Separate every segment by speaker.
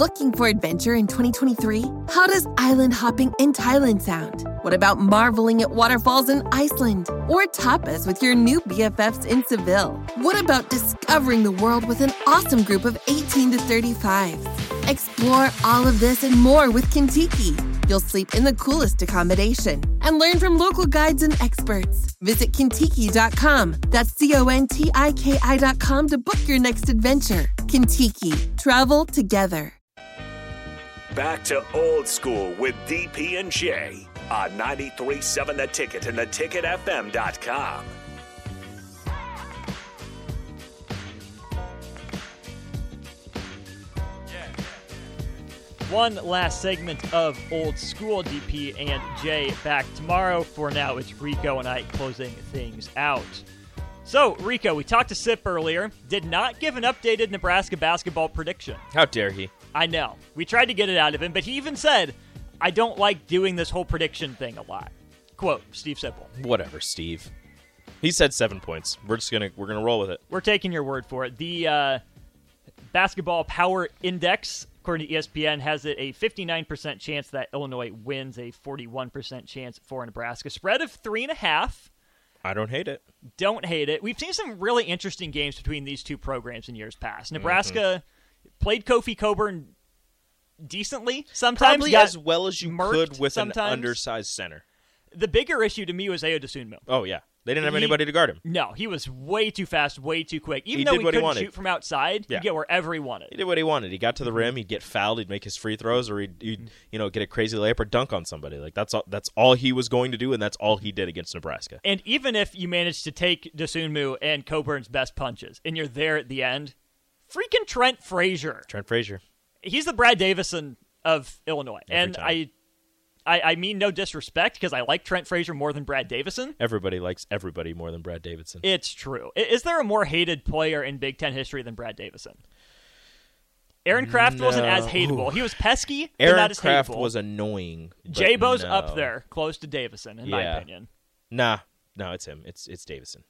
Speaker 1: Looking for adventure in 2023? How does island hopping in Thailand sound? What about marveling at waterfalls in Iceland? Or tapas with your new BFFs in Seville? What about discovering the world with an awesome group of 18 to 35s? Explore all of this and more with Contiki. You'll sleep in the coolest accommodation and learn from local guides and experts. Visit Contiki.com. That's C O N T I K I.com to book your next adventure. Contiki. Travel together.
Speaker 2: Back to old school with DP and J on 93.7 The Ticket and theticketfm.com.
Speaker 3: One last segment of Old School DP and J back tomorrow. For now, it's Rico and I closing things out. So, Rico, we talked to Sip earlier, did not give an updated Nebraska basketball prediction.
Speaker 4: How dare he?
Speaker 3: I know. We tried to get it out of him, but he even said, I don't like doing this whole prediction thing a lot. Quote, Steve Sipple.
Speaker 4: Whatever, Steve. He said seven points. We're just gonna we're gonna roll with it.
Speaker 3: We're taking your word for it. The uh, basketball power index, according to ESPN, has it a 59% chance that Illinois wins, a 41% chance for Nebraska. Spread of three and a half.
Speaker 4: I don't hate it.
Speaker 3: Don't hate it. We've seen some really interesting games between these two programs in years past. Nebraska played Kofi Cockburn decently sometimes.
Speaker 4: Probably as well as you could with
Speaker 3: sometimes.
Speaker 4: an undersized center.
Speaker 3: The bigger issue to me was Ayo Dosunmu.
Speaker 4: Oh yeah, they didn't have
Speaker 3: He-
Speaker 4: anybody to guard him.
Speaker 3: No, he was way too fast, way too quick. Even
Speaker 4: He
Speaker 3: though he
Speaker 4: he
Speaker 3: couldn't
Speaker 4: wanted.
Speaker 3: shoot from outside,
Speaker 4: Yeah.
Speaker 3: he'd get wherever he wanted.
Speaker 4: He did what he wanted. He got to the rim. He'd get fouled. He'd make his free throws, or he'd, he'd you know get a crazy layup or dunk on somebody. Like that's all. That's all he was going to do, and that's all he did against Nebraska.
Speaker 3: And even if you manage to take Dosunmu and Cockburn's best punches, and you're there at the end, freaking Trent Frazier.
Speaker 4: Trent Frazier.
Speaker 3: He's the Brad Davison of Illinois,
Speaker 4: Every
Speaker 3: and. I, I, I mean no disrespect because I like Trent Frazier more than Brad Davison.
Speaker 4: Everybody likes everybody more than Brad Davison.
Speaker 3: It's true. Is there a more hated player in Big Ten history than Brad Davison? Aaron Craft wasn't as
Speaker 4: No.
Speaker 3: hateable. He was pesky,
Speaker 4: Aaron Craft
Speaker 3: hateable.
Speaker 4: was annoying. but
Speaker 3: J-Bo's
Speaker 4: no.
Speaker 3: up there, close to Davison, in my opinion.
Speaker 4: Nah, no, it's him. It's it's Davison.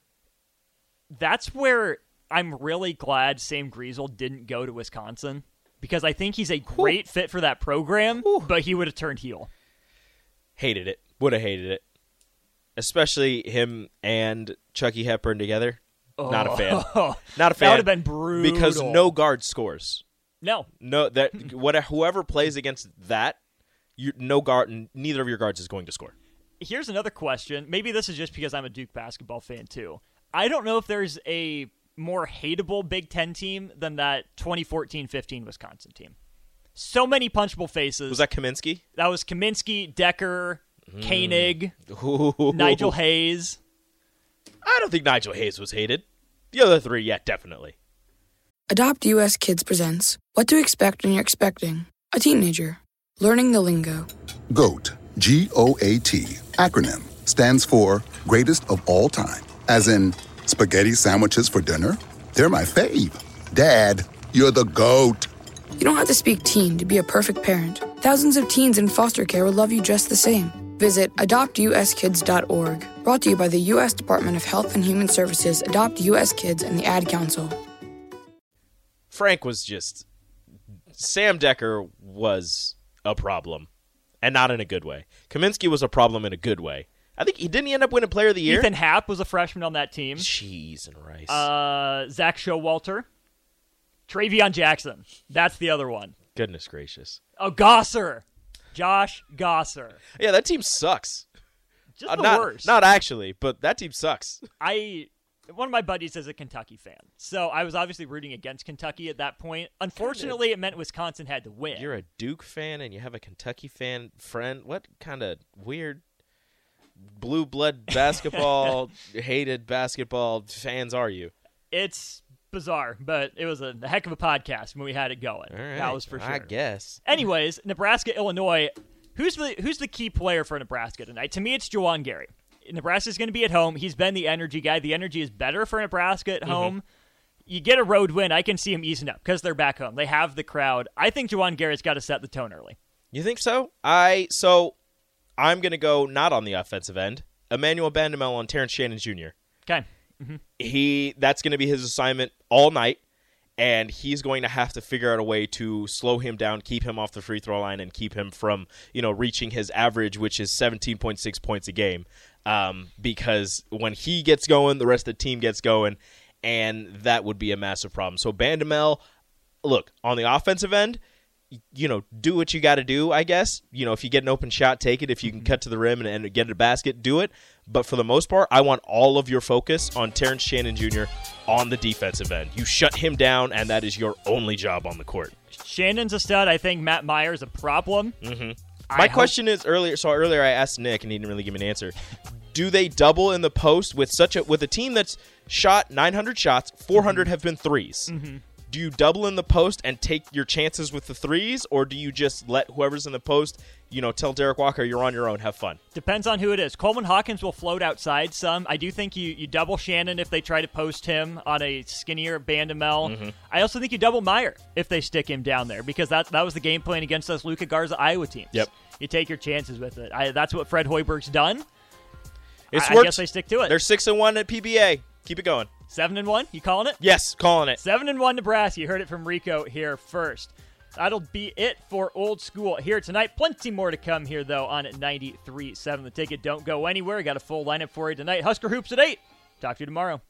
Speaker 3: That's where I'm really glad Sam Griesel didn't go to Wisconsin because I think he's a great fit for that program, but he would have turned heel.
Speaker 4: Hated it. Would have hated it. Especially him and Chucky Hepburn together. Oh. Not a fan. Oh. Not a fan.
Speaker 3: That would have been brutal.
Speaker 4: because no guard scores.
Speaker 3: No.
Speaker 4: No, that what whoever plays against that, you no guard. Neither of your guards is going to score.
Speaker 3: Here's another question. Maybe this is just because I'm a Duke basketball fan too. I don't know if there's a more hateable Big Ten team than that 2014-15 Wisconsin team. So many punchable faces.
Speaker 4: Was that Kaminsky?
Speaker 3: That was Kaminsky, Dekker,
Speaker 4: Mm.
Speaker 3: Koenig,
Speaker 4: Ooh.
Speaker 3: Nigel Hayes.
Speaker 4: I don't think Nigel Hayes was hated. The other three, yeah, definitely.
Speaker 5: Adopt US Kids presents What to Expect When You're Expecting a Teenager. Learning the lingo.
Speaker 6: GOAT, G O A T, acronym, stands for Greatest of All Time. As in, spaghetti sandwiches for dinner? They're my fave. Dad, you're the GOAT.
Speaker 5: You don't have to speak teen to be a perfect parent. Thousands of teens in foster care will love you just the same. Visit adoptuskids.org. Brought to you by the U.S. Department of Health and Human Services, Adopt U.S. Kids, and the Ad Council.
Speaker 4: Frank was just Sam Dekker was a problem, and not in a good way. Kaminsky was a problem in a good way. I think he didn't he end up winning Player of the Year.
Speaker 3: Ethan Happ was a freshman on that team.
Speaker 4: Cheese and rice.
Speaker 3: Uh, Zak Showalter. Traevon Jackson. That's the other one.
Speaker 4: Goodness gracious.
Speaker 3: Oh, Gasser. Josh Gasser.
Speaker 4: Yeah, that team sucks.
Speaker 3: Just
Speaker 4: Uh,
Speaker 3: the
Speaker 4: not,
Speaker 3: worst.
Speaker 4: not actually, but that team sucks.
Speaker 3: I one of my buddies is a Kentucky fan, so I was obviously rooting against Kentucky at that point. Unfortunately, it meant Wisconsin had to win.
Speaker 4: You're a Duke fan and you have a Kentucky fan friend. What kind of weird blue blood basketball hated basketball fans are you?
Speaker 3: it's bizarre, but it was a, heck of a podcast when we had it going.
Speaker 4: Right,
Speaker 3: that was for sure.
Speaker 4: I guess.
Speaker 3: Anyways, Nebraska, Illinois. Who's the who's the key player for Nebraska tonight? To me, it's Juwan Gary. Nebraska's going to be at home. He's been the energy guy. The energy is better for Nebraska
Speaker 4: Mm-hmm.
Speaker 3: at home. You get a road win, I can see him easing up because they're back home. They have the crowd. I think Juwan Gary's got to set the tone early.
Speaker 4: You think so? I so I'm gonna go not on the offensive end. Emmanuel Bandoumel on Terrence Shannon Jr.
Speaker 3: Okay.
Speaker 4: He that's gonna be his assignment all night. and he's going to have to figure out a way to slow him down, keep him off the free throw line, and keep him from you know reaching his average, which is 17.6 points a game. Um, because when he gets going, the rest of the team gets going, and that would be a massive problem. So Bandamel, look on the offensive end you know, do what you got to do, I guess. You know, if you get an open shot, take it. If you can cut to the rim and, and get a basket, do it. But for the most part, I want all of your focus on Terrence Shannon Jr. on the defensive end. You shut him down, and that is your only job on the court.
Speaker 3: Shannon's a stud. I think Matt Mayer's a problem.
Speaker 4: Mm-hmm. My question is earlier. So earlier, I asked Nick, and he didn't really give me an answer. Do they double in the post with such a with a team that's shot 900 shots, 400 have been 3s
Speaker 3: Mm-hmm.
Speaker 4: Do you double in the post and take your chances with the threes, or do you just let whoever's in the post, you know, tell Derek Walker you're on your own, have fun?
Speaker 3: Depends on who it is. Coleman Hawkins will float outside some. I do think you, you double Shannon if they try to post him on a skinnier Bandoumel.
Speaker 4: Mm-hmm.
Speaker 3: I also think you double Mayer if they stick him down there because that that was the game plan against those Luka Garza Iowa teams.
Speaker 4: Yep.
Speaker 3: You take your chances with it. I, that's what Fred Hoiberg's done.
Speaker 4: It's
Speaker 3: I, I guess they stick to it.
Speaker 4: They're six and one at PBA. Keep it going.
Speaker 3: Seven and one. You calling it?
Speaker 4: Yes, calling it.
Speaker 3: Seven and one Nebraska. You heard it from Rico here first. That'll be it for old school here tonight. Plenty more to come here though on 93.7 The Ticket. Don't go anywhere. Got a full lineup for you tonight. Husker hoops at eight. Talk to you tomorrow.